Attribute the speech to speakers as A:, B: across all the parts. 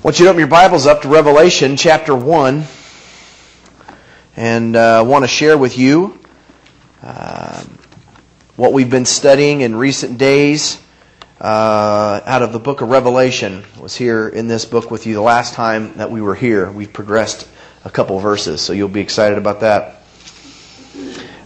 A: I want you to open your Bibles up to Revelation chapter 1 and uh, want to share with you uh, what we've been studying in recent days uh, out of the book of Revelation. I was here in this book with you the last time that we were here. We've progressed a couple verses, so you'll be excited about that.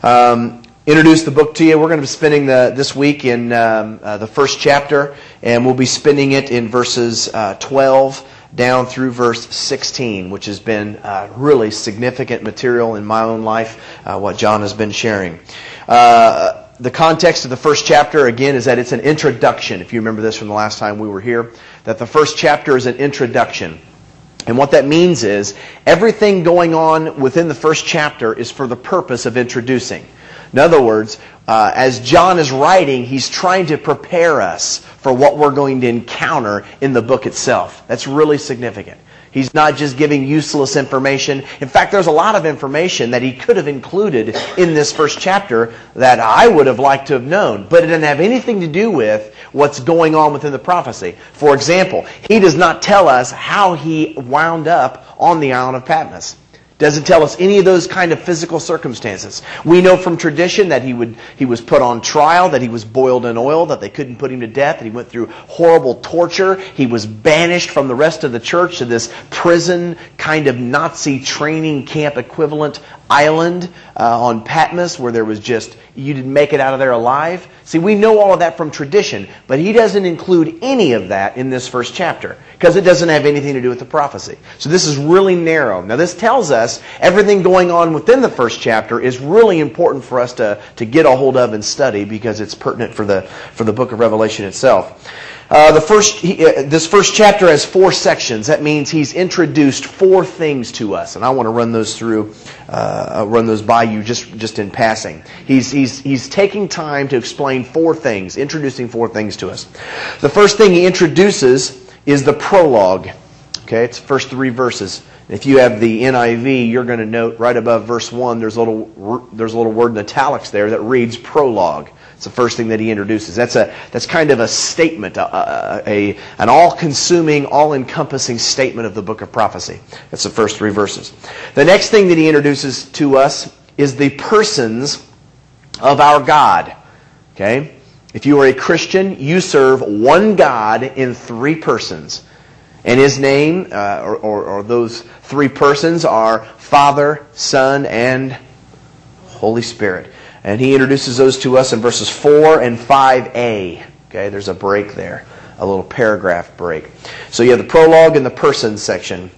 A: Um, introduce the book to you. We're going to be spending the, this week in um, uh, the first chapter, and we'll be spending it in verses uh, 12 down through verse 16, which has been uh, really significant material in my own life, uh, what John has been sharing. Uh, the context of the first chapter, again, is that it's an introduction. If you remember this from the last time we were here, that the first chapter is an introduction. And what that means is everything going on within the first chapter is for the purpose of introducing. In other words, uh, as John is writing, he's trying to prepare us for what we're going to encounter in the book itself. That's really significant. He's not just giving useless information. In fact, there's a lot of information that he could have included in this first chapter that I would have liked to have known, but it didn't have anything to do with what's going on within the prophecy. For example, he does not tell us how he wound up on the island of Patmos. Doesn't tell us any of those kind of physical circumstances. We know from tradition that he would he was put on trial, that he was boiled in oil, that they couldn't put him to death, that he went through horrible torture. He was banished from the rest of the church to this prison kind of Nazi training camp equivalent island uh, on Patmos where there was just you didn't make it out of there alive. See, we know all of that from tradition, but he doesn't include any of that in this first chapter because it doesn't have anything to do with the prophecy. So this is really narrow. Now, this tells us everything going on within the first chapter is really important for us to, to get a hold of and study because it's pertinent for the, for the book of Revelation itself. Uh, the first, he, uh, this first chapter has four sections. That means he's introduced four things to us, and I want to run those through, uh, run those by you just just in passing. He's he's he's taking time to explain four things, introducing four things to us. The first thing he introduces is the prologue. Okay, it's the first three verses. If you have the NIV, you're going to note right above verse one. There's a little there's a little word in italics there that reads prologue. It's the first thing that he introduces. That's a that's kind of a statement, a, a, an all-consuming, all-encompassing statement of the book of prophecy. That's the first three verses. The next thing that he introduces to us is the persons of our God. Okay, if you are a Christian, you serve one God in three persons. And his name, uh, or, or, or, those three persons, are Father, Son, and Holy Spirit. And he introduces those to us in verses 4 and 5a. Okay, there's a break there, a little paragraph break. So you have the prologue and the person section.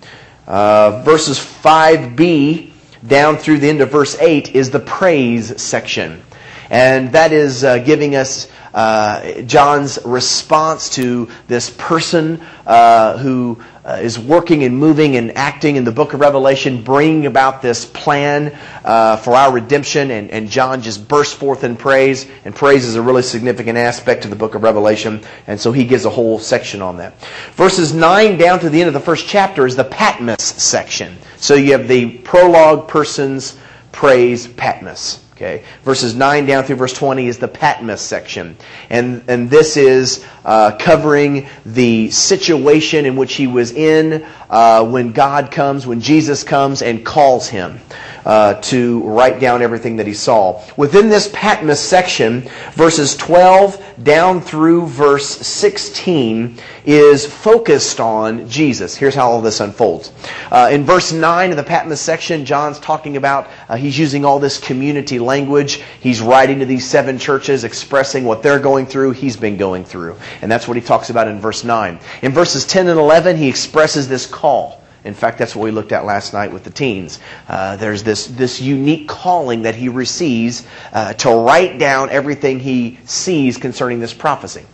A: Uh, verses 5b down through the end of verse 8 is the praise section. And that is uh, giving us uh, John's response to this person uh, who uh, is working and moving and acting in the book of Revelation, bringing about this plan uh, for our redemption. And, and John just bursts forth in praise. And praise is a really significant aspect of the book of Revelation. And so he gives a whole section on that. Verses 9 down to the end of the first chapter is the Patmos section. So you have the prologue, persons, praise, Patmos. Okay. Verses 9 down through verse 20 is the Patmos section. And, and this is uh, covering the situation in which he was in uh, when God comes, when Jesus comes and calls him uh, to write down everything that he saw. Within this Patmos section, verses 12 down through verse 16 is focused on Jesus. Here's how all this unfolds. Uh, in verse 9 of the Patmos section, John's talking about, uh, he's using all this community language. He's writing to these seven churches, expressing what they're going through, he's been going through. And that's what he talks about in verse 9. In verses 10 and 11, he expresses this call. In fact, that's what we looked at last night with the teens. Uh, there's this, this unique calling that he receives uh, to write down everything he sees concerning this prophecy.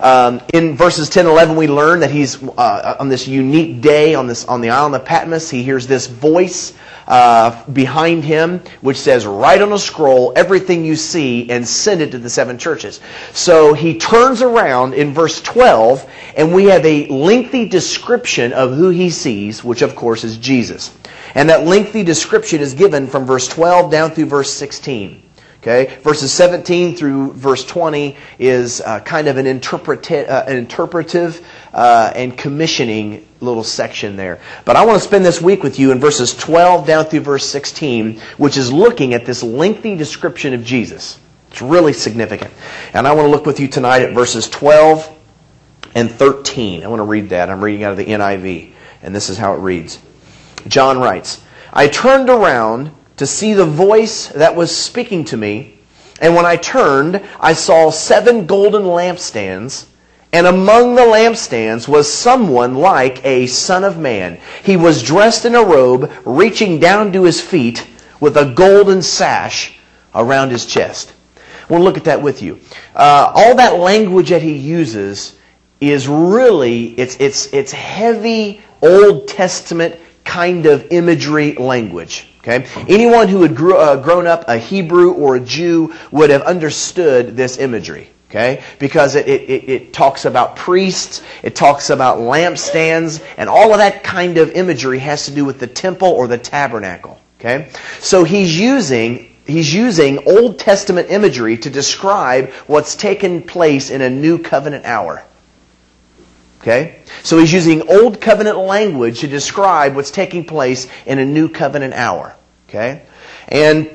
A: Um, in verses 10 and 11, we learn that he's uh, on this unique day on, this, on the island of Patmos. He hears this voice uh, behind him, which says, Write on a scroll everything you see and send it to the seven churches. So he turns around in verse 12, and we have a lengthy description of who he sees, which of course is Jesus. And that lengthy description is given from verse 12 down through verse 16. Okay, verses 17 through verse 20 is uh, kind of an, interpreta- uh, an interpretive uh, and commissioning little section there. But I want to spend this week with you in verses 12 down through verse 16, which is looking at this lengthy description of Jesus. It's really significant. And I want to look with you tonight at verses 12 and 13. I want to read that. I'm reading out of the NIV, and this is how it reads. John writes, I turned around to see the voice that was speaking to me. And when I turned, I saw seven golden lampstands. And among the lampstands was someone like a son of man. He was dressed in a robe, reaching down to his feet, with a golden sash around his chest. To look at that with you. Uh, all that language that he uses is really it's it's it's heavy Old Testament kind of imagery language. Okay? Anyone who had grew, uh, grown up a Hebrew or a Jew would have understood this imagery. Okay? Because it, it, it talks about priests, it talks about lampstands, and all of that kind of imagery has to do with the temple or the tabernacle. Okay? So he's using he's using Old Testament imagery to describe what's taken place in a new covenant hour. Okay? So he's using old covenant language to describe what's taking place in a new covenant hour. Okay? And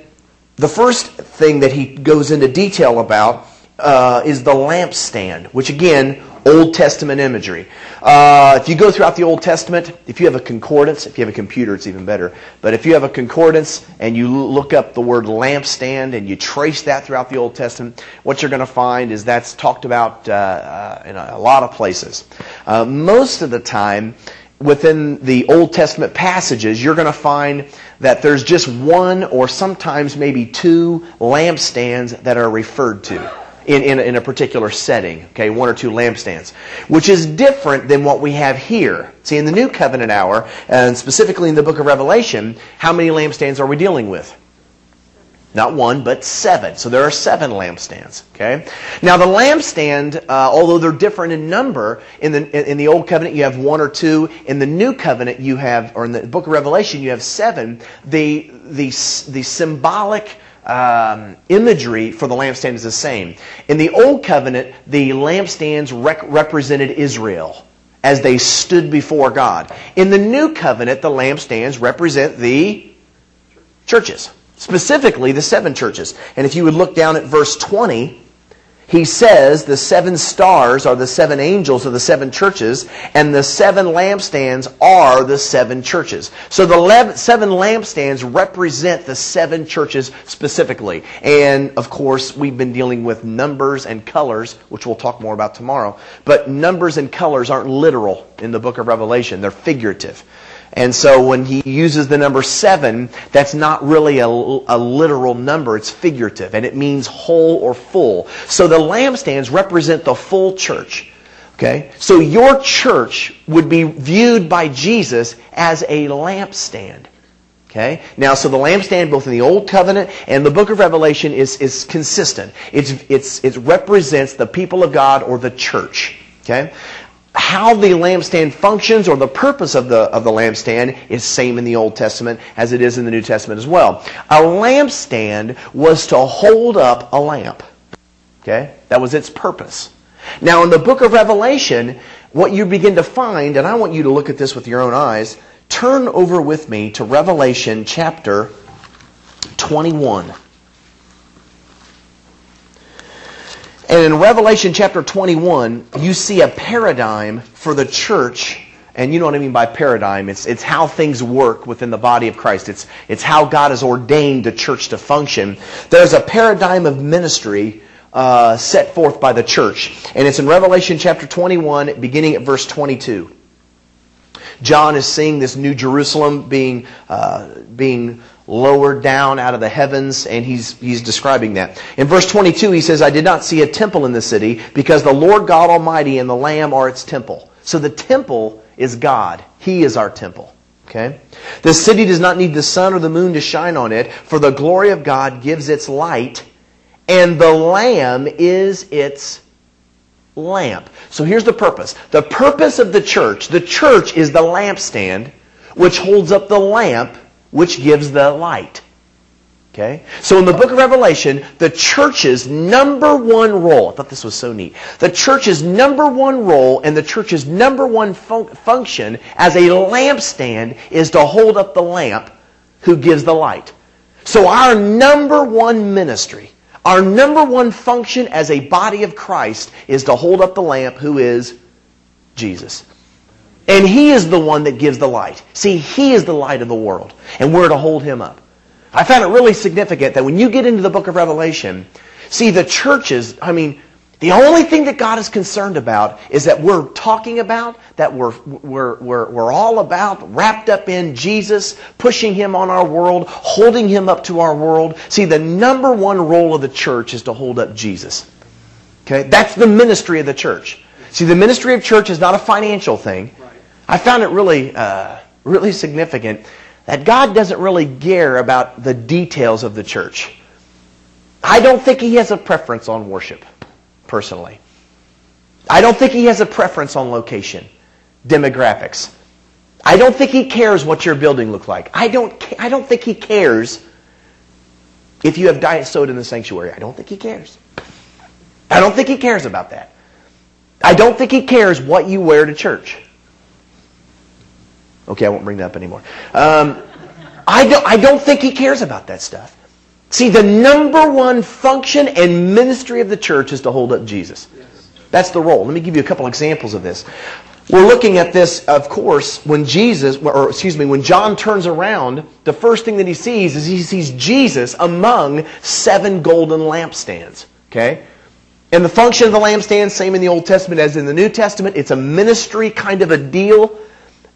A: the first thing that he goes into detail about uh, is the lampstand, which again, Old Testament imagery. Uh, if you go throughout the Old Testament, if you have a concordance, if you have a computer, it's even better. But if you have a concordance and you look up the word lampstand and you trace that throughout the Old Testament, what you're going to find is that's talked about uh, uh, in a, lot of places. Uh, most of the time, within the Old Testament passages, you're going to find that there's just one or sometimes maybe two lampstands that are referred to in, in, in, a particular setting, okay, one or two lampstands, which is different than what we have here. See, in the New Covenant hour, and specifically in the book of Revelation, how many lampstands are we dealing with? Not one, but seven. So there are seven lampstands. Okay. Now the lampstand, uh, although they're different in number, in the in the old covenant you have one or two. In the new covenant you have, or in the book of Revelation you have seven. The the the symbolic um, imagery for the lampstand is the same. In the Old Covenant, the lampstands rec- represented Israel as they stood before God. In the New Covenant, the lampstands represent the churches, specifically the seven churches. And if you would look down at verse 20, he says the seven stars are the seven angels of the seven churches, and the seven lampstands are the seven churches. So the seven lampstands represent the seven churches specifically. And of course, we've been dealing with numbers and colors, which we'll talk more about tomorrow. But numbers and colors aren't literal in the book of Revelation, they're figurative. And so when he uses the number seven, that's not really a, a, literal number, it's figurative, and it means whole or full. So the lampstands represent the full church. Okay? So your church would be viewed by Jesus as a lampstand. Okay? Now, so the lampstand, both in the Old Covenant and the book of Revelation, is, is consistent. It's, it's, it represents the people of God or the church. Okay? How the lampstand functions or the purpose of the, of the lampstand is same in the Old Testament as it is in the New Testament as well. A lampstand was to hold up a lamp. Okay? That was its purpose. Now in the book of Revelation, what you begin to find, and I want you to look at this with your own eyes, turn over with me to Revelation chapter 21. And in Revelation chapter 21, you see a paradigm for the church. And you know what I mean by paradigm. It's, it's how things work within the body of Christ. It's, it's how God has ordained the church to function. There's a paradigm of ministry uh, set forth by the church. And it's in Revelation chapter 21, beginning at verse 22. John is seeing this new Jerusalem being, uh, being lowered down out of the heavens, and he's, he's describing that. In verse 22, he says, I did not see a temple in the city, because the Lord God Almighty and the Lamb are its temple. So the temple is God. He is our temple. Okay? The city does not need the sun or the moon to shine on it, for the glory of God gives its light, and the Lamb is its lamp. So here's the purpose. The purpose of the church, the church is the lampstand, which holds up the lamp which gives the light. Okay? So in the book of Revelation, the church's number one role, I thought this was so neat. The church's number one role and the church's number one fun- function as a lampstand is to hold up the lamp who gives the light. So our number one ministry, our number one function as a body of Christ is to hold up the lamp who is Jesus. And He is the one that gives the light. See, He is the light of the world. And we're to hold Him up. I found it really significant that when you get into the book of Revelation, see, the churches, I mean, the only thing that God is concerned about is that we're talking about, that we're, we're, we're, we're all about, wrapped up in Jesus, pushing Him on our world, holding Him up to our world. See, the number one role of the church is to hold up Jesus. Okay? That's the ministry of the church. See, the ministry of church is not a financial thing. I found it really, uh, really significant that God doesn't really care about the details of the church. I don't think He has a preference on worship, personally. I don't think He has a preference on location, demographics. I don't think He cares what your building looks like. I don't, I don't think He cares if you have diet soda in the sanctuary. I don't think He cares. I don't think He cares about that. I don't think He cares what you wear to church. Okay, I won't bring that up anymore. Um, I, don't, I don't think he cares about that stuff. See, the number one function and ministry of the church is to hold up Jesus. That's the role. Let me give you a couple examples of this. We're looking at this, of course, when Jesus, or excuse me, when John turns around, the first thing that he sees is he sees Jesus among seven golden lampstands. Okay? And the function of the lampstand, same in the Old Testament as in the New Testament, it's a ministry kind of a deal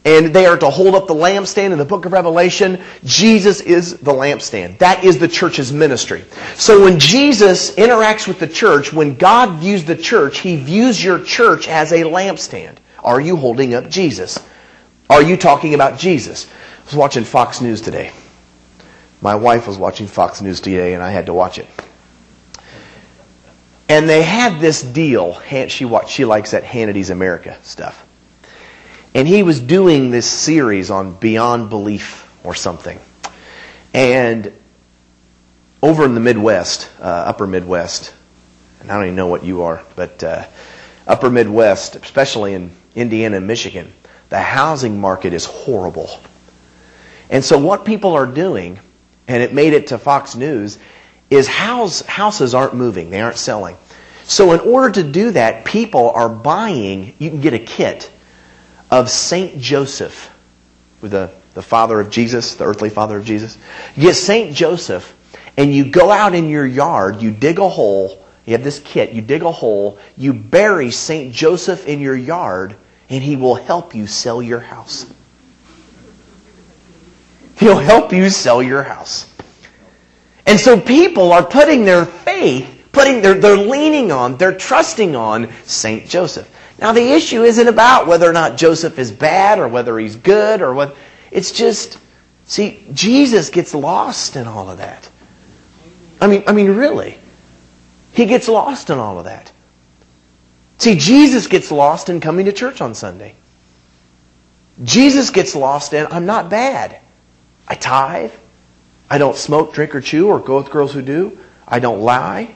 A: and they are to hold up the lampstand in the book of Revelation. Jesus is the lampstand. That is the church's ministry. So when Jesus interacts with the church, when God views the church, he views your church as a lampstand. Are you holding up Jesus? Are you talking about Jesus? I was watching Fox News today. My wife was watching Fox News today, and I had to watch it. And they had this deal. She, likes that Hannity's America stuff. And he was doing this series on beyond belief or something. And over in the Midwest, uh, upper Midwest, and I don't even know what you are, but uh, upper Midwest, especially in Indiana and Michigan, the housing market is horrible. And so what people are doing, and it made it to Fox News, is house, houses aren't moving. They aren't selling. So in order to do that, people are buying, you can get a kit of Saint Joseph, the, the father of Jesus, the earthly father of Jesus. You get Saint Joseph, and you go out in your yard, you dig a hole, you have this kit, you dig a hole, you bury Saint Joseph in your yard, and he will help you sell your house. He'll help you sell your house. And so people are putting their faith, putting their, they're leaning on, they're trusting on Saint Joseph. Now, the issue isn't about whether or not Joseph is bad or whether he's good or what. It's just, see, Jesus gets lost in all of that. I mean, I mean, really. He gets lost in all of that. See, Jesus gets lost in coming to church on Sunday. Jesus gets lost in, I'm not bad. I tithe. I don't smoke, drink, or chew, or go with girls who do. I don't lie.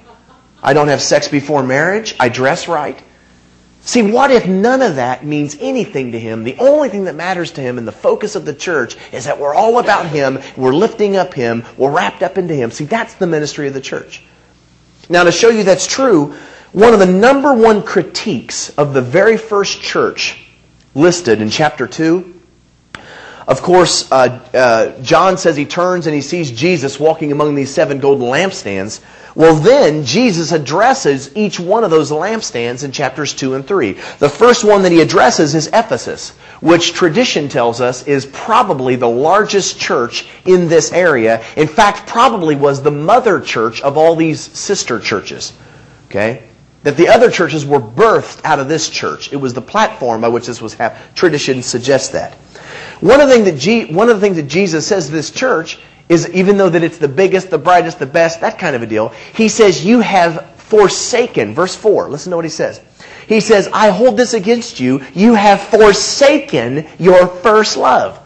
A: I don't have sex before marriage. I dress right. See, what if none of that means anything to him? The only thing that matters to him and the focus of the church is that we're all about him, we're lifting up him, we're wrapped up into him. See, that's the ministry of the church. Now, to show you that's true, one of the number one critiques of the very first church listed in chapter 2 of course, uh, uh, John says he turns and he sees Jesus walking among these seven golden lampstands. Well, then Jesus addresses each one of those lampstands in chapters 2 and 3. The first one that he addresses is Ephesus, which tradition tells us is probably the largest church in this area. In fact, probably was the mother church of all these sister churches. Okay? That the other churches were birthed out of this church. It was the platform by which this was happening. Tradition suggests that. One of, the that one of the things that Jesus says to this church is even though that it's the biggest, the brightest, the best, that kind of a deal, he says, you have forsaken. Verse 4, listen to what he says. He says, I hold this against you. You have forsaken your first love.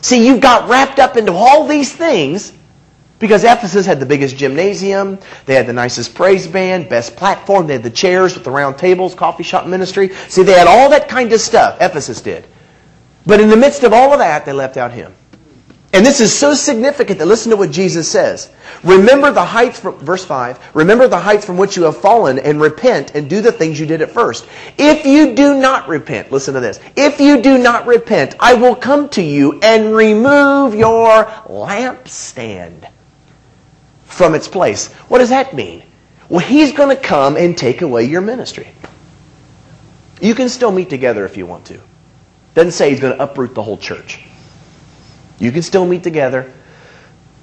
A: See, you've got wrapped up into all these things Because Ephesus had the biggest gymnasium, they had the nicest praise band, best platform, they had the chairs with the round tables, coffee shop ministry. See, they had all that kind of stuff. Ephesus did. But in the midst of all of that, they left out him. And this is so significant that listen to what Jesus says. Remember the heights from, verse 5, remember the heights from which you have fallen and repent and do the things you did at first. If you do not repent, listen to this. If you do not repent, I will come to you and remove your lampstand from its place. What does that mean? Well, he's going to come and take away your ministry. You can still meet together if you want to. Doesn't say he's going to uproot the whole church. You can still meet together.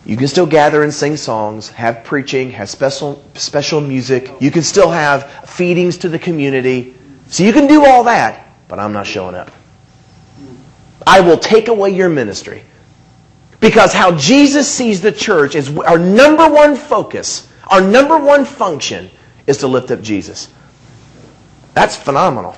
A: You can still gather and sing songs, have preaching, have special special music. You can still have feedings to the community. So you can do all that, but I'm not showing up. I will take away your ministry. Because how Jesus sees the church is our number one focus, our number one function is to lift up Jesus. That's phenomenal.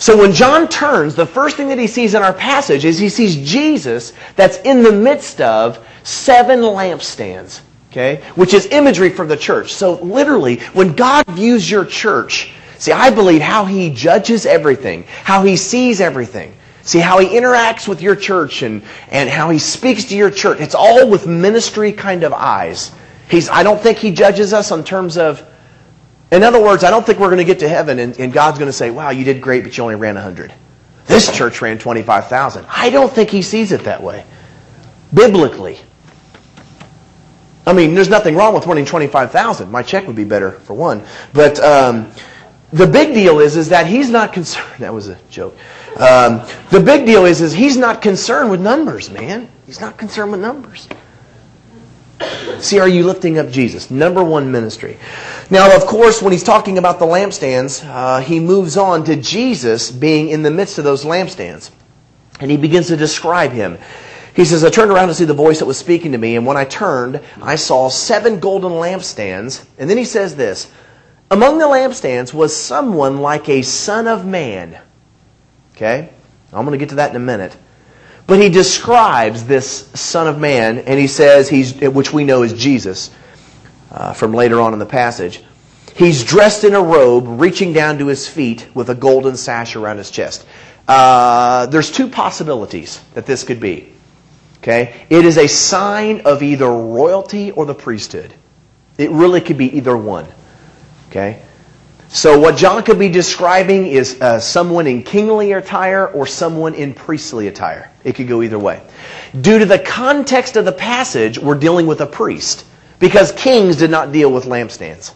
A: So when John turns, the first thing that he sees in our passage is he sees Jesus that's in the midst of seven lampstands, okay? Which is imagery from the church. So literally, when God views your church, see, I believe how he judges everything, how he sees everything. See how he interacts with your church and, and how he speaks to your church. It's all with ministry kind of eyes. He's, I don't think he judges us on terms of, in other words, I don't think we're going to get to heaven and, and God's going to say, wow, you did great, but you only ran 100. This church ran 25,000. I don't think he sees it that way. Biblically. I mean, there's nothing wrong with running 25,000. My check would be better, for one. But um, the big deal is, is that he's not concerned. That was a joke. Um, the big deal is, is he's not concerned with numbers, man. He's not concerned with numbers. See, are you lifting up Jesus? Number one ministry. Now, of course, when he's talking about the lampstands, uh, he moves on to Jesus being in the midst of those lampstands. And he begins to describe him. He says, I turned around to see the voice that was speaking to me, and when I turned, I saw seven golden lampstands. And then he says this Among the lampstands was someone like a son of man Okay? I'm going to get to that in a minute. But he describes this Son of Man, and he says, he's, which we know is Jesus uh, from later on in the passage. He's dressed in a robe, reaching down to his feet with a golden sash around his chest. Uh, there's two possibilities that this could be. Okay? It is a sign of either royalty or the priesthood. It really could be either one. Okay? So what John could be describing is uh, someone in kingly attire or someone in priestly attire. It could go either way. Due to the context of the passage, we're dealing with a priest because kings did not deal with lampstands.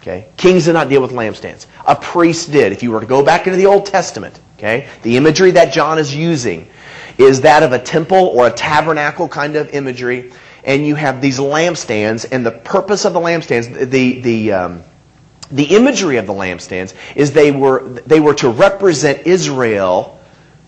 A: Okay? Kings did not deal with lampstands. A priest did. If you were to go back into the Old Testament, okay, the imagery that John is using is that of a temple or a tabernacle kind of imagery, and you have these lampstands, and the purpose of the lampstands, the the um, the imagery of the lampstands is they were, they were to represent Israel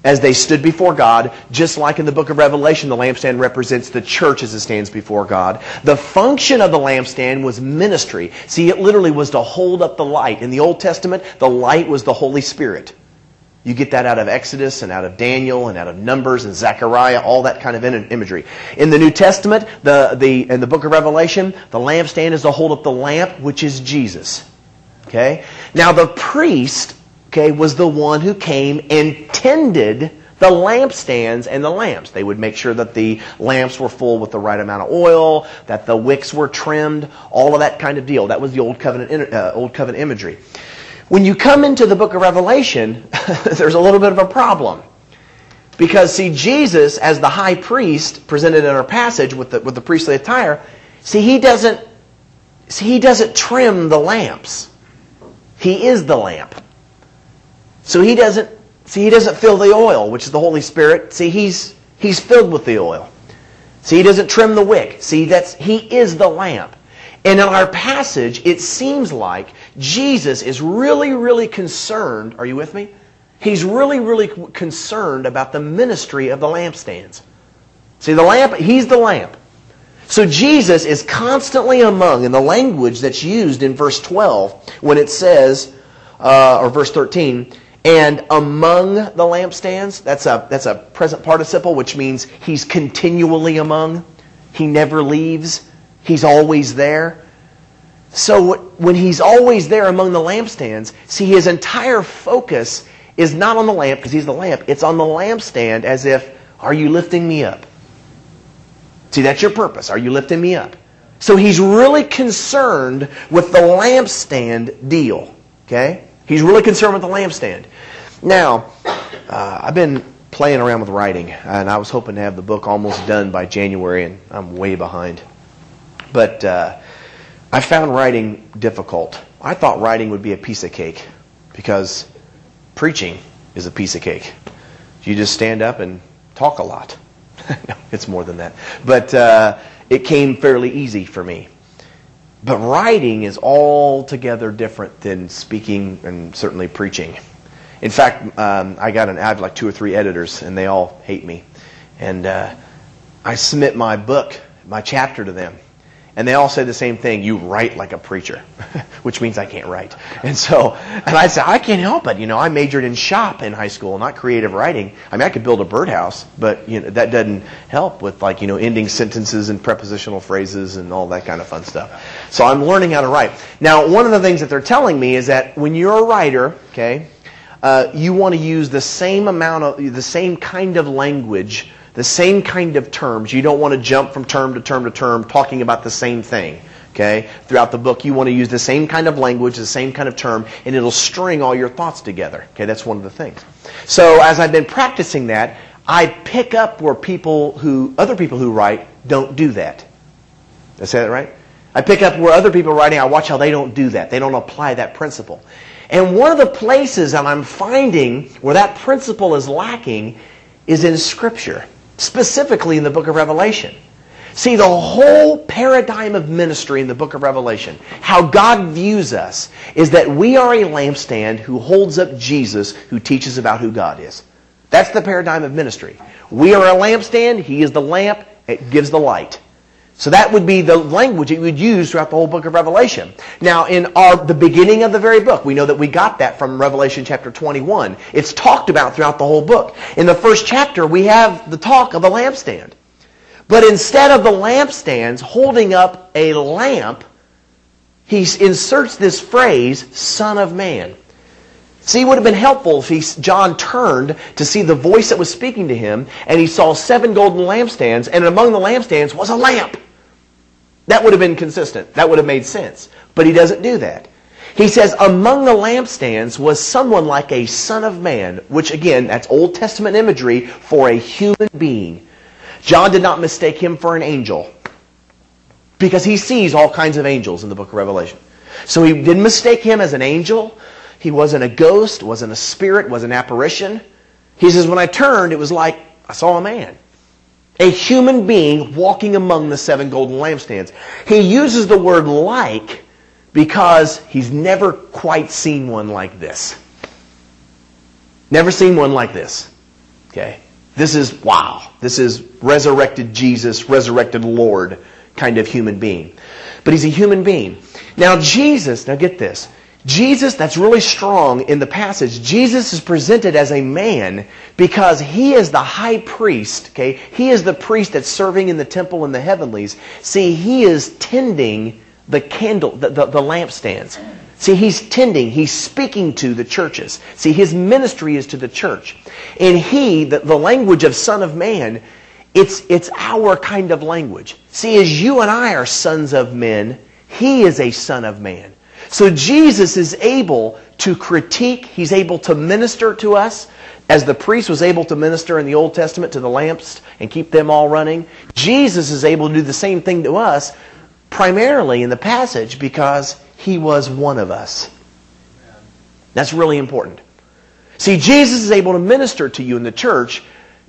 A: as they stood before God, just like in the book of Revelation, the lampstand represents the church as it stands before God. The function of the lampstand was ministry. See, it literally was to hold up the light. In the Old Testament, the light was the Holy Spirit. You get that out of Exodus and out of Daniel and out of Numbers and Zechariah, all that kind of imagery. In the New Testament, the, the, in the book of Revelation, the lampstand is to hold up the lamp, which is Jesus. Okay? Now the priest, okay, was the one who came and tended the lampstands and the lamps. They would make sure that the lamps were full with the right amount of oil, that the wicks were trimmed, all of that kind of deal. That was the old covenant uh, old covenant imagery. When you come into the book of Revelation, there's a little bit of a problem. Because see Jesus as the high priest presented in our passage with the with the priestly attire, see he doesn't see he doesn't trim the lamps. He is the lamp. So he doesn't see he doesn't fill the oil, which is the Holy Spirit. See, he's he's filled with the oil. See, he doesn't trim the wick. See, that's he is the lamp. And in our passage, it seems like Jesus is really, really concerned. Are you with me? He's really, really concerned about the ministry of the lampstands. See, the lamp, he's the lamp. So Jesus is constantly among, in the language that's used in verse 12, when it says, uh, or verse 13, and among the lampstands, that's a, that's a present participle, which means he's continually among. He never leaves. He's always there. So when he's always there among the lampstands, see, his entire focus is not on the lamp because he's the lamp. It's on the lampstand as if, are you lifting me up? See, that's your purpose. Are you lifting me up? So he's really concerned with the lampstand deal. Okay? He's really concerned with the lampstand. Now, uh, I've been playing around with writing, and I was hoping to have the book almost done by January, and I'm way behind. But uh, I found writing difficult. I thought writing would be a piece of cake because preaching is a piece of cake. You just stand up and talk a lot. no, it's more than that. But uh, it came fairly easy for me. But writing is altogether different than speaking and certainly preaching. In fact, um, I got an have like two or three editors, and they all hate me. And uh, I submit my book, my chapter to them, and they all say the same thing you write like a preacher which means i can't write. And so and i said i can't help it. You know i majored in shop in high school not creative writing. I mean i could build a birdhouse but you know that doesn't help with like you know ending sentences and prepositional phrases and all that kind of fun stuff. So i'm learning how to write. Now one of the things that they're telling me is that when you're a writer okay uh, you want to use the same amount of the same kind of language the same kind of terms. You don't want to jump from term to term to term talking about the same thing. Okay? Throughout the book, you want to use the same kind of language, the same kind of term, and it'll string all your thoughts together. Okay? That's one of the things. So as I've been practicing that, I pick up where people who, other people who write don't do that. Did I say that right? I pick up where other people are writing, I watch how they don't do that. They don't apply that principle. And one of the places that I'm finding where that principle is lacking is in Scripture specifically in the book of Revelation. See, the whole paradigm of ministry in the book of Revelation, how God views us, is that we are a lampstand who holds up Jesus, who teaches about who God is. That's the paradigm of ministry. We are a lampstand, He is the lamp, it gives the light. So that would be the language that it would use throughout the whole book of Revelation. Now, in our, the beginning of the very book, we know that we got that from Revelation chapter 21. It's talked about throughout the whole book. In the first chapter, we have the talk of the lampstand. But instead of the lampstands holding up a lamp, he inserts this phrase, Son of Man. See, it would have been helpful if he, John turned to see the voice that was speaking to him, and he saw seven golden lampstands, and among the lampstands was a lamp. That would have been consistent. That would have made sense. But he doesn't do that. He says, among the lampstands was someone like a son of man, which again, that's Old Testament imagery for a human being. John did not mistake him for an angel because he sees all kinds of angels in the book of Revelation. So he didn't mistake him as an angel. He wasn't a ghost, wasn't a spirit, was an apparition. He says, when I turned, it was like I saw a man a human being walking among the seven golden lampstands. He uses the word like because he's never quite seen one like this. Never seen one like this. Okay? This is wow. This is resurrected Jesus, resurrected Lord kind of human being. But he's a human being. Now, Jesus, now get this. Jesus, that's really strong in the passage. Jesus is presented as a man because he is the high priest, okay? He is the priest that's serving in the temple in the heavenlies. See, he is tending the candle, the, the, the lampstands. See, he's tending, he's speaking to the churches. See, his ministry is to the church. And he, the, the language of Son of Man, it's, it's our kind of language. See, as you and I are sons of men, he is a son of man. So Jesus is able to critique, he's able to minister to us as the priest was able to minister in the Old Testament to the lamps and keep them all running. Jesus is able to do the same thing to us primarily in the passage because he was one of us. That's really important. See, Jesus is able to minister to you in the church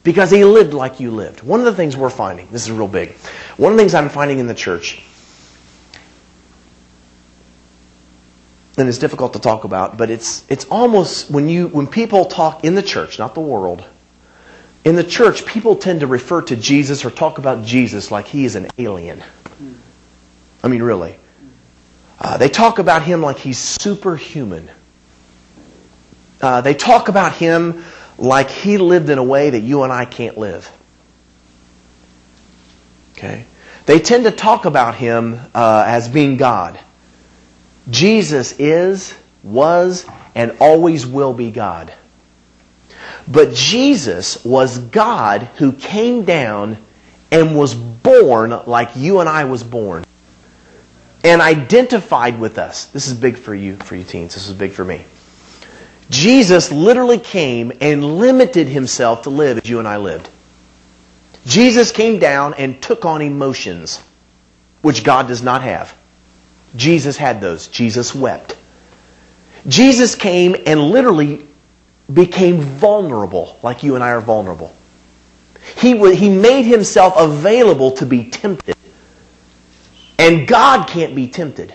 A: because he lived like you lived. One of the things we're finding, this is real big. One of the things I'm finding in the church and it's difficult to talk about, but it's it's almost when you when people talk in the church, not the world. In the church, people tend to refer to Jesus or talk about Jesus like he is an alien. I mean, really. Uh, they talk about him like he's superhuman. Uh, they talk about him like he lived in a way that you and I can't live. Okay? they tend to talk about him uh, as being God. Jesus is, was, and always will be God. But Jesus was God who came down and was born like you and I was born. And identified with us. This is big for you, for you teens. This is big for me. Jesus literally came and limited himself to live as you and I lived. Jesus came down and took on emotions, which God does not have. Jesus had those. Jesus wept. Jesus came and literally became vulnerable, like you and I are vulnerable. He, he made himself available to be tempted. And God can't be tempted.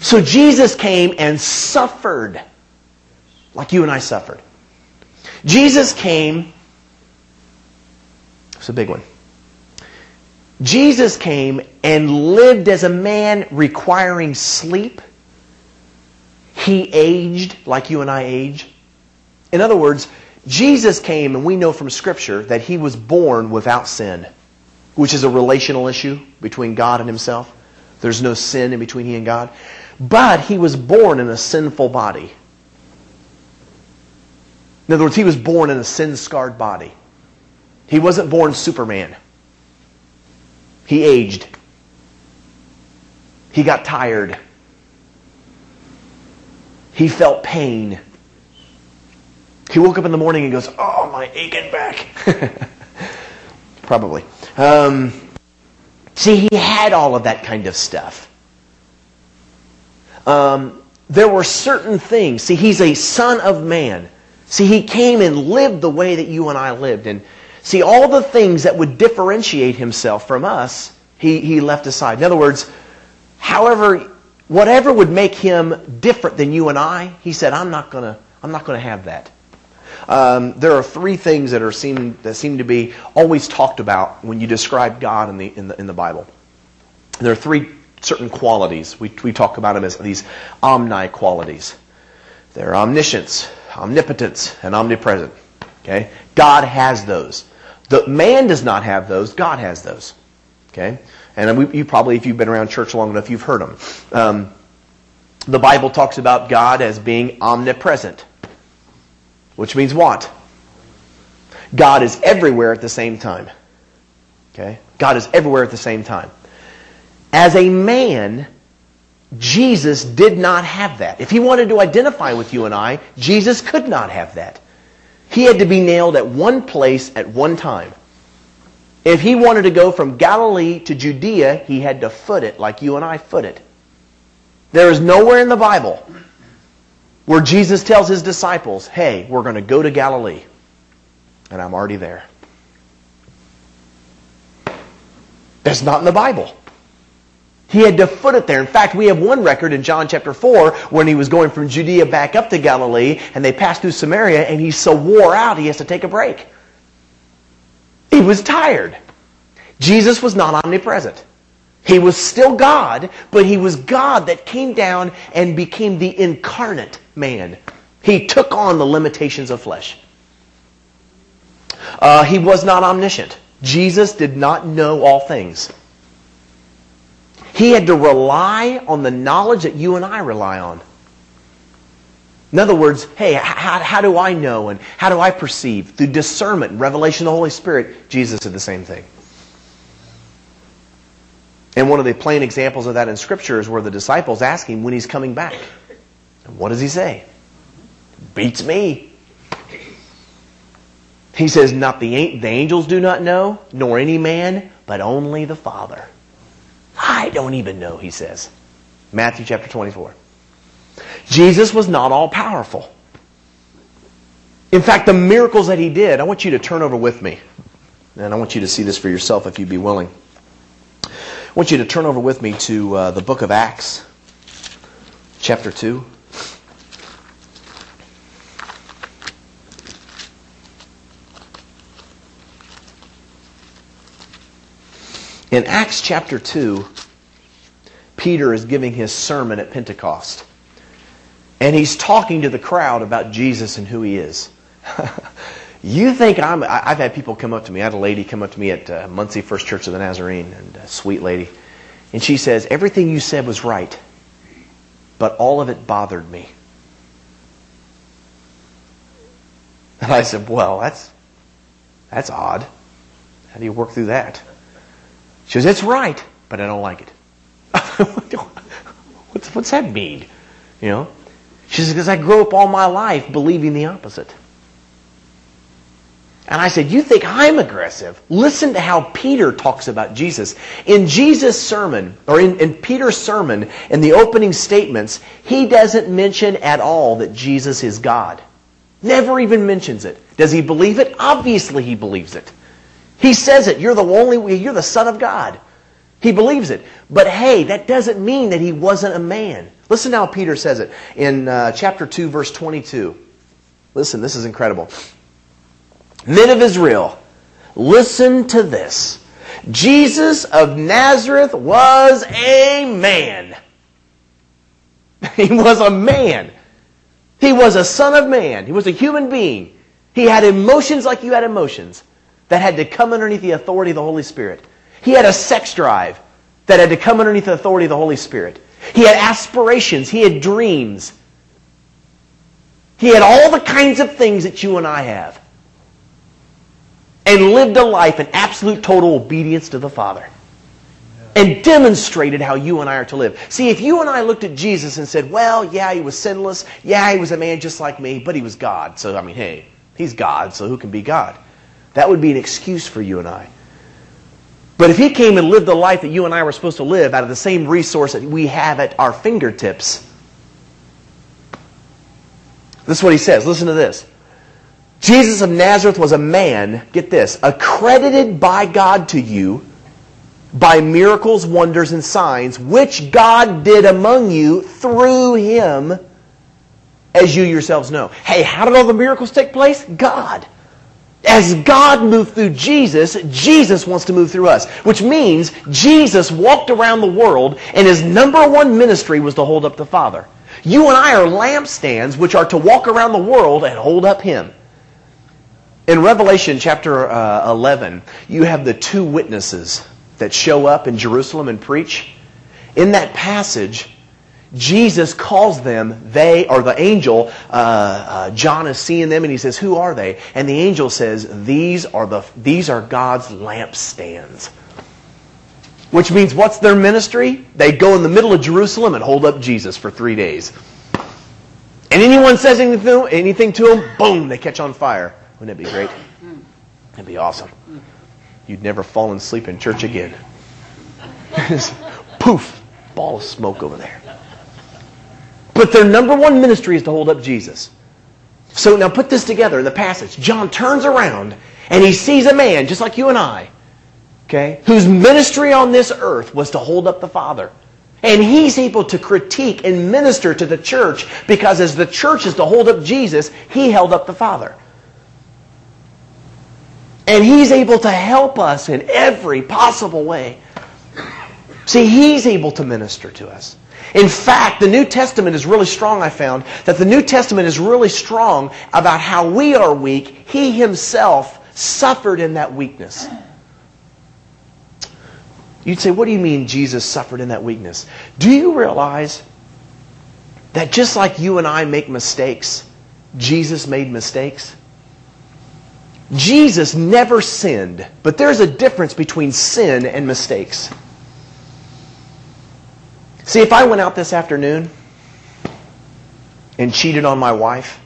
A: So Jesus came and suffered like you and I suffered. Jesus came, it's a big one. Jesus came and lived as a man requiring sleep. He aged like you and I age. In other words, Jesus came, and we know from Scripture that he was born without sin, which is a relational issue between God and himself. There's no sin in between he and God. But he was born in a sinful body. In other words, he was born in a sin scarred body. He wasn't born Superman. He aged. He got tired. He felt pain. He woke up in the morning and goes, Oh, my aching back. Probably. Um, see, he had all of that kind of stuff. Um, there were certain things. See, he's a son of man. See, he came and lived the way that you and I lived. And see, all the things that would differentiate himself from us, he, he left aside. In other words, however, whatever would make him different than you and I, he said, I'm not going to I'm not going to have that. Um, there are three things that are seem that seem to be always talked about when you describe God in the in the in the Bible. There are three certain qualities. We we talk about them as these omni qualities. They're omniscience, omnipotence, and omnipresent. Okay, God has those. The man does not have those. God has those. Okay, and we, you probably, if you've been around church long enough, you've heard them. Um, the Bible talks about God as being omnipresent. Which means what? God is everywhere at the same time. Okay? God is everywhere at the same time. As a man, Jesus did not have that. If he wanted to identify with you and I, Jesus could not have that. He had to be nailed at one place at one time. If he wanted to go from Galilee to Judea, he had to foot it like you and I foot it. There is nowhere in the Bible where Jesus tells his disciples, hey, we're going to go to Galilee. And I'm already there. That's not in the Bible. He had to foot it there. In fact, we have one record in John chapter 4 when he was going from Judea back up to Galilee and they passed through Samaria and he's so wore out he has to take a break. He was tired. Jesus was not omnipresent. He was still God, but he was God that came down and became the incarnate man. He took on the limitations of flesh. Uh, he was not omniscient. Jesus did not know all things. He had to rely on the knowledge that you and I rely on. In other words, hey, how, how do I know and how do I perceive? Through discernment and revelation of the Holy Spirit, Jesus did the same thing. And one of the plain examples of that in Scripture is where the disciples ask him when he's coming back. And what does he say? Beats me. He says, Not the, the angels do not know, nor any man, but only the Father. I don't even know, he says. Matthew chapter 24. Jesus was not all powerful. In fact, the miracles that he did, I want you to turn over with me. And I want you to see this for yourself if you'd be willing. I want you to turn over with me to uh, the book of Acts, chapter 2. In Acts chapter 2, Peter is giving his sermon at Pentecost. And he's talking to the crowd about Jesus and who he is. You think I'm. I've had people come up to me. I had a lady come up to me at uh, Muncie First Church of the Nazarene, and a sweet lady. And she says, Everything you said was right, but all of it bothered me. And I said, Well, that's, that's odd. How do you work through that? She says, It's right, but I don't like it. what's, what's that mean? You know? She says, Because I grew up all my life believing the opposite. And I said, You think I'm aggressive? Listen to how Peter talks about Jesus. In Jesus' sermon, or in, in, Peter's sermon, in the opening statements, he doesn't mention at all that Jesus is God. Never even mentions it. Does he believe it? Obviously he believes it. He says it. You're the only, you're the Son of God. He believes it. But hey, that doesn't mean that he wasn't a man. Listen how Peter says it in uh, chapter 2, verse 22. Listen, this is incredible. Men of Israel, listen to this. Jesus of Nazareth was a man. He was a man. He was a son of man. He was a human being. He had emotions like you had emotions that had to come underneath the authority of the Holy Spirit. He had a sex drive that had to come underneath the authority of the Holy Spirit. He had aspirations. He had dreams. He had all the kinds of things that you and I have. And lived a life in absolute total obedience to the Father. And demonstrated how you and I are to live. See, if you and I looked at Jesus and said, well, yeah, he was sinless. Yeah, he was a man just like me, but he was God. So, I mean, hey, he's God, so who can be God? That would be an excuse for you and I. But if he came and lived the life that you and I were supposed to live out of the same resource that we have at our fingertips, this is what he says. Listen to this. Jesus of Nazareth was a man, get this, accredited by God to you by miracles, wonders, and signs, which God did among you through him, as you yourselves know. Hey, how did all the miracles take place? God. As God moved through Jesus, Jesus wants to move through us. Which means Jesus walked around the world and his number one ministry was to hold up the Father. You and I are lampstands which are to walk around the world and hold up him. In Revelation chapter uh, 11, you have the two witnesses that show up in Jerusalem and preach. In that passage, Jesus calls them, they, or the angel, uh, uh, John is seeing them and he says, Who are they? And the angel says, These are, the, these are God's lampstands. Which means, what's their ministry? They go in the middle of Jerusalem and hold up Jesus for three days. And anyone says anything, anything to them, boom, they catch on fire. Wouldn't it be great? It'd be awesome. You'd never fall asleep in church again. Poof, ball of smoke over there. But their number one ministry is to hold up Jesus. So now put this together in the passage. John turns around and he sees a man just like you and I, okay, whose ministry on this earth was to hold up the Father. And he's able to critique and minister to the church because as the church is to hold up Jesus, he held up the Father. And he's able to help us in every possible way. See, he's able to minister to us. In fact, the New Testament is really strong, I found, that the New Testament is really strong about how we are weak. He himself suffered in that weakness. You'd say, what do you mean Jesus suffered in that weakness? Do you realize that just like you and I make mistakes, Jesus made mistakes? Jesus never sinned, but there's a difference between sin and mistakes. See, if I went out this afternoon and cheated on my wife,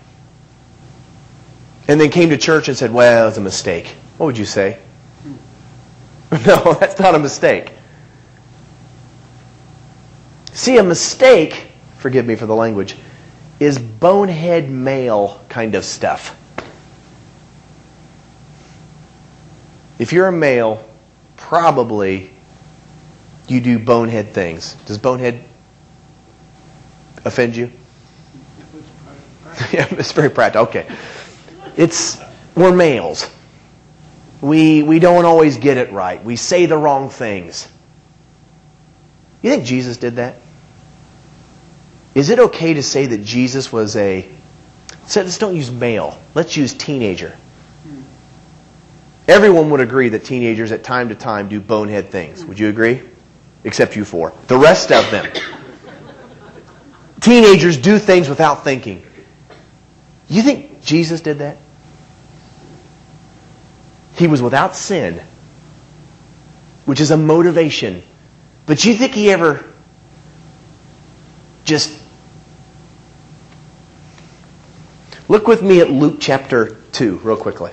A: and then came to church and said, well, it was a mistake, what would you say? No, that's not a mistake. See, a mistake, forgive me for the language, is bonehead male kind of stuff. If you're a male, probably you do bonehead things. Does bonehead offend you? yeah, it's very practical. Okay. It's we're males. We we don't always get it right. We say the wrong things. You think Jesus did that? Is it okay to say that Jesus was a so let's don't use male. Let's use teenager. Everyone would agree that teenagers at time to time do bonehead things. Would you agree? Except you four. The rest of them. Teenagers do things without thinking. You think Jesus did that? He was without sin, which is a motivation. But you think he ever just. Look with me at Luke chapter 2, real quickly.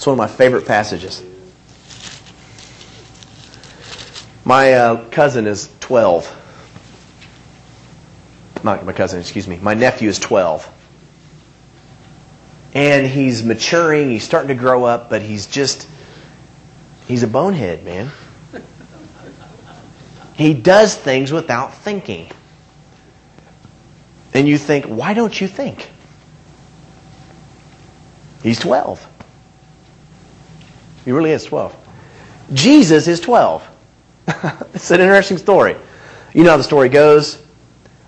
A: It's one of my favorite passages. My uh, cousin is 12. Not my cousin, excuse me. My nephew is 12. And he's maturing, he's starting to grow up, but he's just, he's a bonehead, man. He does things without thinking. And you think, why don't you think? He's 12. He really is 12. Jesus is 12. it's an interesting story. You know how the story goes.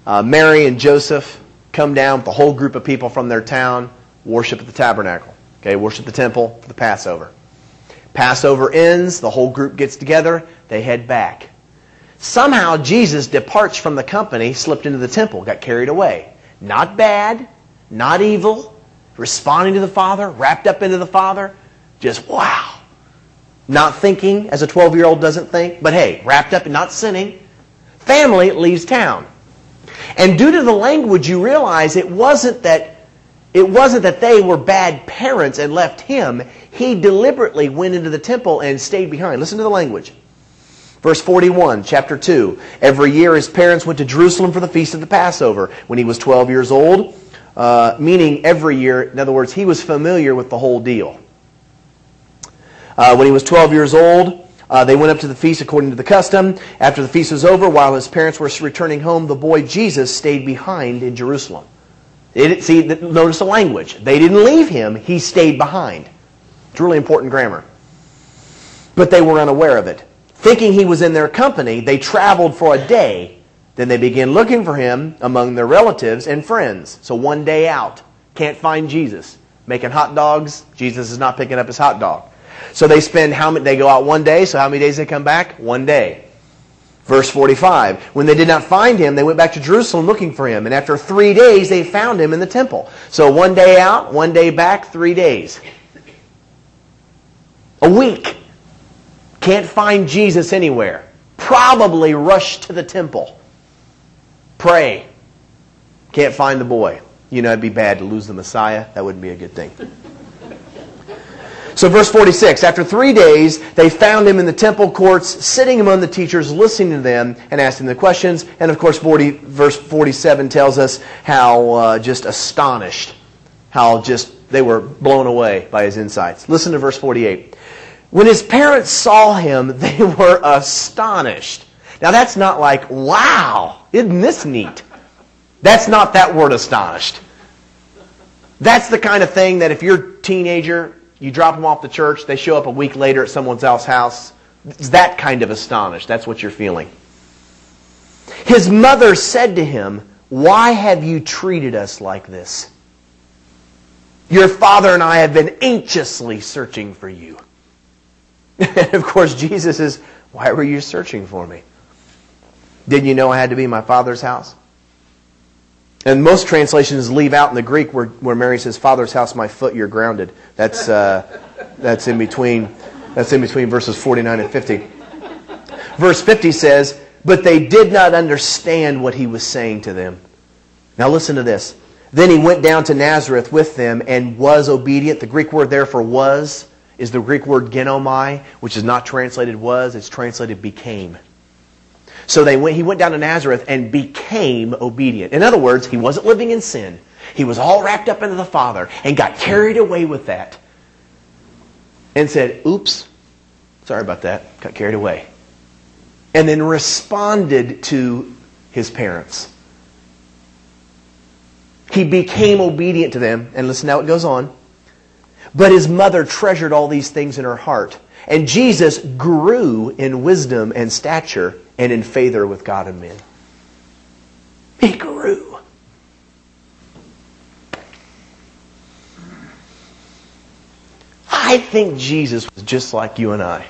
A: Uh, Mary and Joseph come down with a whole group of people from their town, worship at the tabernacle. Okay, worship the temple for the Passover. Passover ends, the whole group gets together, they head back. Somehow Jesus departs from the company, slipped into the temple, got carried away. Not bad, not evil, responding to the Father, wrapped up into the Father. Just wow. Not thinking, as a 12 year old doesn't think, but hey, wrapped up and not sinning. Family leaves town. And due to the language, you realize it wasn't that it wasn't that they were bad parents and left him. He deliberately went into the temple and stayed behind. Listen to the language. Verse 41, chapter 2. Every year his parents went to Jerusalem for the feast of the Passover when he was 12 years old, uh, meaning every year. In other words, he was familiar with the whole deal. Uh, when he was 12 years old, uh, they went up to the feast according to the custom. After the feast was over, while his parents were returning home, the boy Jesus stayed behind in Jerusalem. see, notice the language. They didn't leave him, he stayed behind. It's really important grammar. But they were unaware of it. Thinking he was in their company, they traveled for a day. Then they began looking for him among their relatives and friends. So one day out, can't find Jesus. Making hot dogs, Jesus is not picking up his hot dog. So they spend how many, they go out one day, so how many days they come back? One day. Verse 45. When they did not find him, they went back to Jerusalem looking for him. And after three days, they found him in the temple. So one day out, one day back, three days. A week. Can't find Jesus anywhere. Probably rushed to the temple. Pray. Can't find the boy. You know, it'd be bad to lose the Messiah. That wouldn't be a good thing. So, verse 46 After three days, they found him in the temple courts, sitting among the teachers, listening to them and asking the questions. And of course, 40, verse 47 tells us how uh, just astonished, how just they were blown away by his insights. Listen to verse 48. When his parents saw him, they were astonished. Now, that's not like, wow, isn't this neat? That's not that word astonished. That's the kind of thing that if you're a teenager you drop them off the church, they show up a week later at someone else's house. It's that kind of astonished. That's what you're feeling. His mother said to him, Why have you treated us like this? Your father and I have been anxiously searching for you. And of course, Jesus is, Why were you searching for me? Didn't you know I had to be in my father's house? And most translations leave out in the Greek where, where Mary says, "Father's house, my foot, you're grounded." That's uh, that's in between. That's in between verses 49 and 50. Verse 50 says, "But they did not understand what he was saying to them." Now listen to this. Then he went down to Nazareth with them and was obedient. The Greek word there for was is the Greek word ginomai, which is not translated was, it's translated became. So they went, he went down to Nazareth and became obedient. In other words, he wasn't living in sin. He was all wrapped up into the Father and got carried away with that and said, Oops, sorry about that, got carried away. And then responded to his parents. He became obedient to them, and listen now it goes on. But his mother treasured all these things in her heart. And Jesus grew in wisdom and stature and in favor with God and men. He grew. I think Jesus was just like you and I.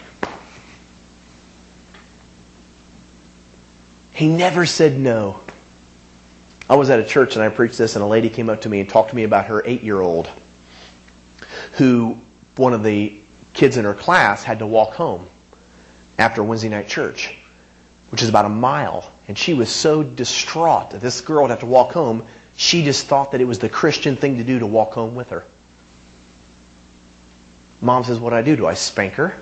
A: He never said no. I was at a church and I preached this, and a lady came up to me and talked to me about her eight year old who one of the kids in her class had to walk home after Wednesday night church, which is about a mile. And she was so distraught that this girl would have to walk home, she just thought that it was the Christian thing to do to walk home with her. Mom says, What do I do? Do I spank her?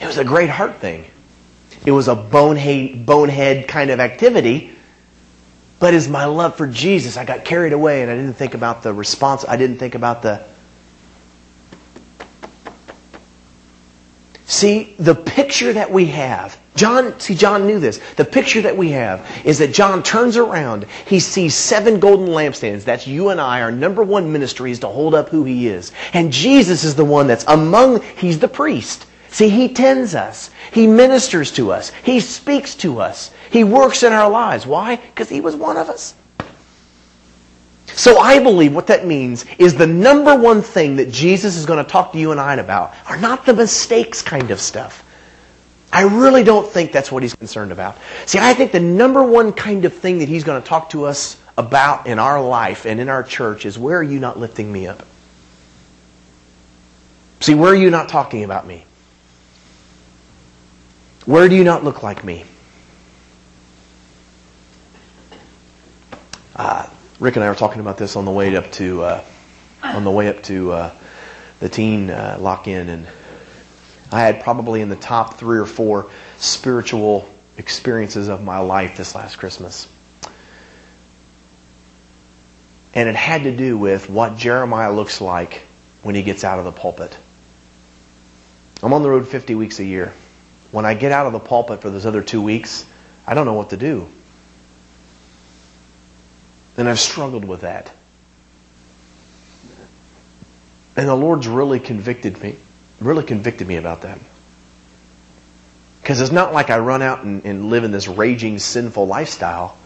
A: It was a great heart thing. It was a bonehead, bonehead kind of activity. But as my love for Jesus, I got carried away and I didn't think about the response. I didn't think about the. See, the picture that we have, John, see, John knew this. The picture that we have is that John turns around, he sees seven golden lampstands. That's you and I. Our number one ministry is to hold up who he is. And Jesus is the one that's among, he's the priest. See, He tends us. He ministers to us. He speaks to us. He works in our lives. Why? Because He was one of us. So I believe what that means is the number one thing that Jesus is going to talk to you and I about are not the mistakes kind of stuff. I really don't think that's what he's concerned about. See, I think the number one kind of thing that he's going to talk to us about in our life and in our church is where are you not lifting me up? See, where are you not talking about me? Where do you not look like me? Uh, Rick and I were talking about this on the way up to uh, on the way up to uh, the teen uh, lock-in, and I had probably in the top three or four spiritual experiences of my life this last Christmas. And it had to do with what Jeremiah looks like when he gets out of the pulpit. I'm on the road 50 weeks a year. When I get out of the pulpit for those other two weeks, I don't know what to do. And I've struggled with that. And the Lord's really convicted me, really convicted me about that. Because it's not like I run out and, and, live in this raging, sinful lifestyle.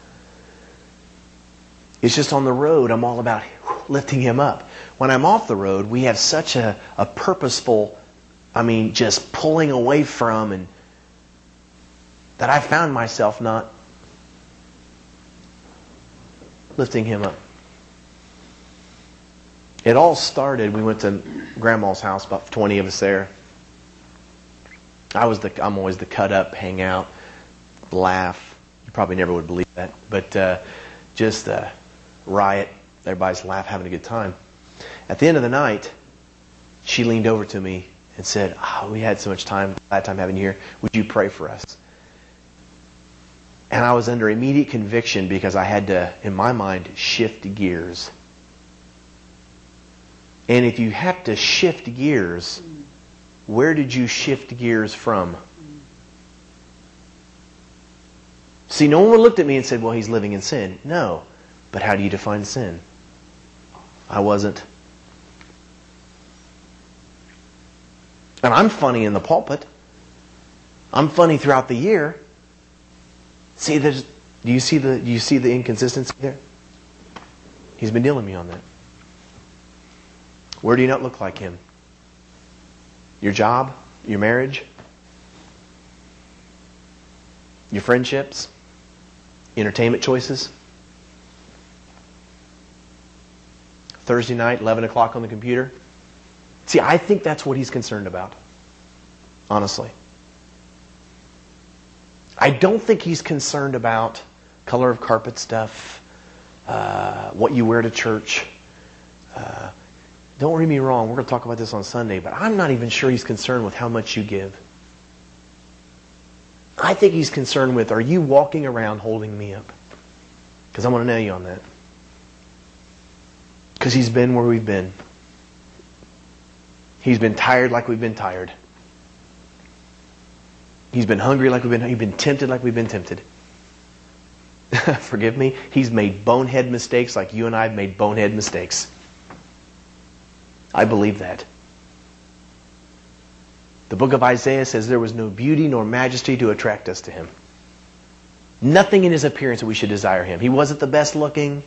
A: It's just on the road, I'm all about lifting Him up. When I'm off the road, we have such a, a purposeful, I mean, just pulling away from and that I found myself not lifting him up. It all started, we went to grandma's house, about 20 of us there. I was the, I'm always the cut up, hang out, laugh. You probably never would believe that, but uh, just uh, riot. Everybody's laugh, having a good time. At the end of the night, she leaned over to me and said, oh, "We had so much time, glad time having you here. Would you pray for us?" And I was under immediate conviction because I had to, in my mind, shift gears. And if you have to shift gears, where did you shift gears from? See, no one looked at me and said, well, he's living in sin. No. But how do you define sin? I wasn't. And I'm funny in the pulpit. I'm funny throughout the year. See, there's, do you see the do you see the inconsistency there? He's been dealing me on that. Where do you not look like him? Your job, your marriage, your friendships, entertainment choices. Thursday night, 11 o'clock on the computer. See, I think that's what he's concerned about, honestly. I don't think he's concerned about color of carpet stuff, uh, what you wear to church. Uh, don't read me wrong. We're going to talk about this on Sunday, but I'm not even sure he's concerned with how much you give. I think he's concerned with are you walking around holding me up? Because I want to know you on that. Because he's been where we've been. He's been tired like we've been tired. He's been hungry like we've been, he's been tempted like we've been tempted. Forgive me. He's made bonehead mistakes like you and I have made bonehead mistakes. I believe that. The book of Isaiah says there was no beauty nor majesty to attract us to him. Nothing in his appearance that we should desire him. He wasn't the best looking,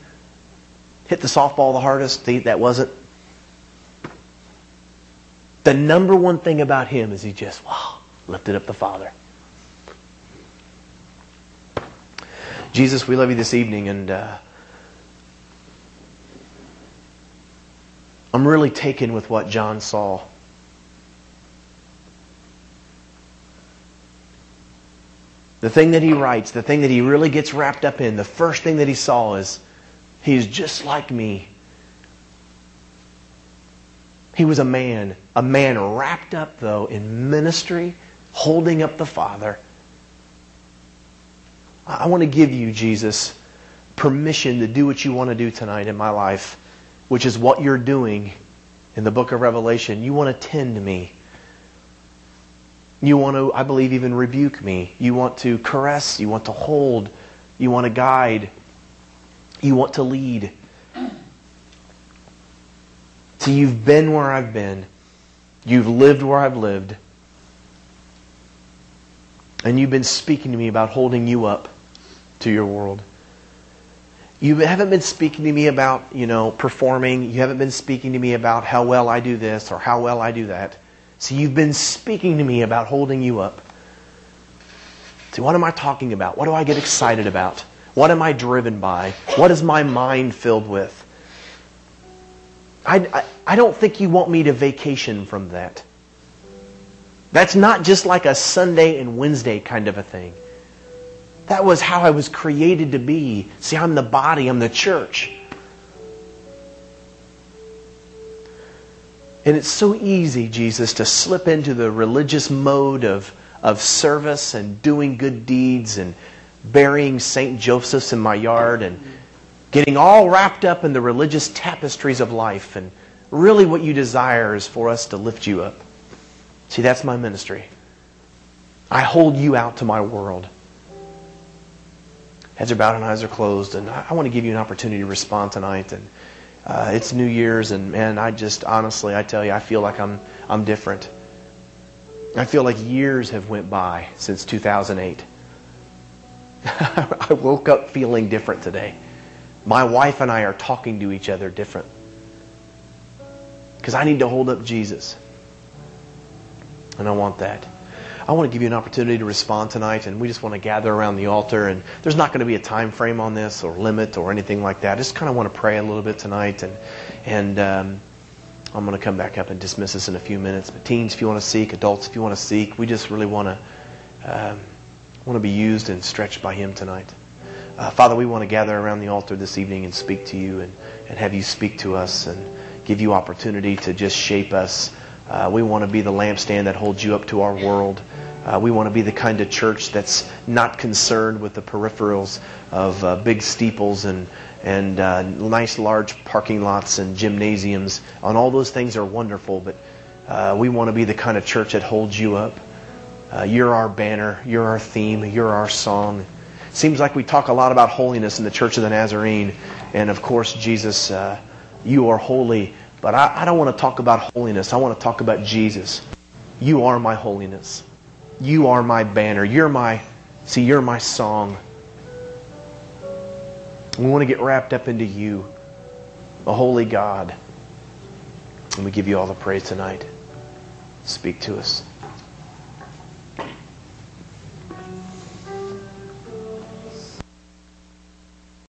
A: hit the softball the hardest. That wasn't The number one thing about him is he just, wow, lifted up the Father. Jesus, we love you this evening, and uh, I'm really taken with what John saw. The thing that he writes, the thing that he really gets wrapped up in, the first thing that he saw is he's just like me. He was a man, a man wrapped up, though, in ministry, holding up the Father. I want to give you, Jesus, permission to do what you want to do tonight in my life, which is what you're doing in the book of Revelation. You want to tend me. You want to, I believe, even rebuke me. You want to caress. You want to hold. You want to guide. You want to lead. See, you've been where I've been. You've lived where I've lived. And you've been speaking to me about holding you up to your world. You haven't been speaking to me about, you know, performing. You haven't been speaking to me about how well I do this or how well I do that. See, you've been speaking to me about holding you up. See, what am I talking about? What do I get excited about? What am I driven by? What is my mind filled with? I, I, I don't think you want me to vacation from that. That's not just like a Sunday and Wednesday kind of a thing. That was how I was created to be. See, I'm the body, I'm the church. And it's so easy, Jesus, to slip into the religious mode of, of service and doing good deeds and burying St. Joseph's in my yard and getting all wrapped up in the religious tapestries of life. And really, what you desire is for us to lift you up. See, that's my ministry. I hold you out to my world. Heads are bowed and eyes are closed, and I, I want to give you an opportunity to respond tonight. And uh, it's New Year's, and man, I just honestly, I tell you, I feel like I'm I'm different. I feel like years have went by since 2008. I woke up feeling different today. My wife and I are talking to each other different. Because I need to hold up Jesus. And I want that. I want to give you an opportunity to respond tonight, and we just want to gather around the altar. And there's not going to be a time frame on this or limit or anything like that. I just kind of want to pray a little bit tonight, and and um, I'm going to come back up and dismiss us in a few minutes. But teens, if you want to seek, adults, if you want to seek, we just really want to um, want to be used and stretched by Him tonight. Uh, Father, we want to gather around the altar this evening and speak to you and, and have you speak to us and give you opportunity to just shape us. Uh, we want to be the lampstand that holds you up to our world. Uh, we want to be the kind of church that's not concerned with the peripherals of uh, big steeples and and uh, nice large parking lots and gymnasiums. And all those things are wonderful, but uh, we want to be the kind of church that holds you up. Uh, you're our banner. You're our theme. You're our song. Seems like we talk a lot about holiness in the Church of the Nazarene, and of course, Jesus, uh, you are holy. But I, I don't want to talk about holiness. I want to talk about Jesus. You are my holiness. You are my banner. You're my, see, you're my song. We want to get wrapped up into you, a holy God. And we give you all the praise tonight. Speak to us.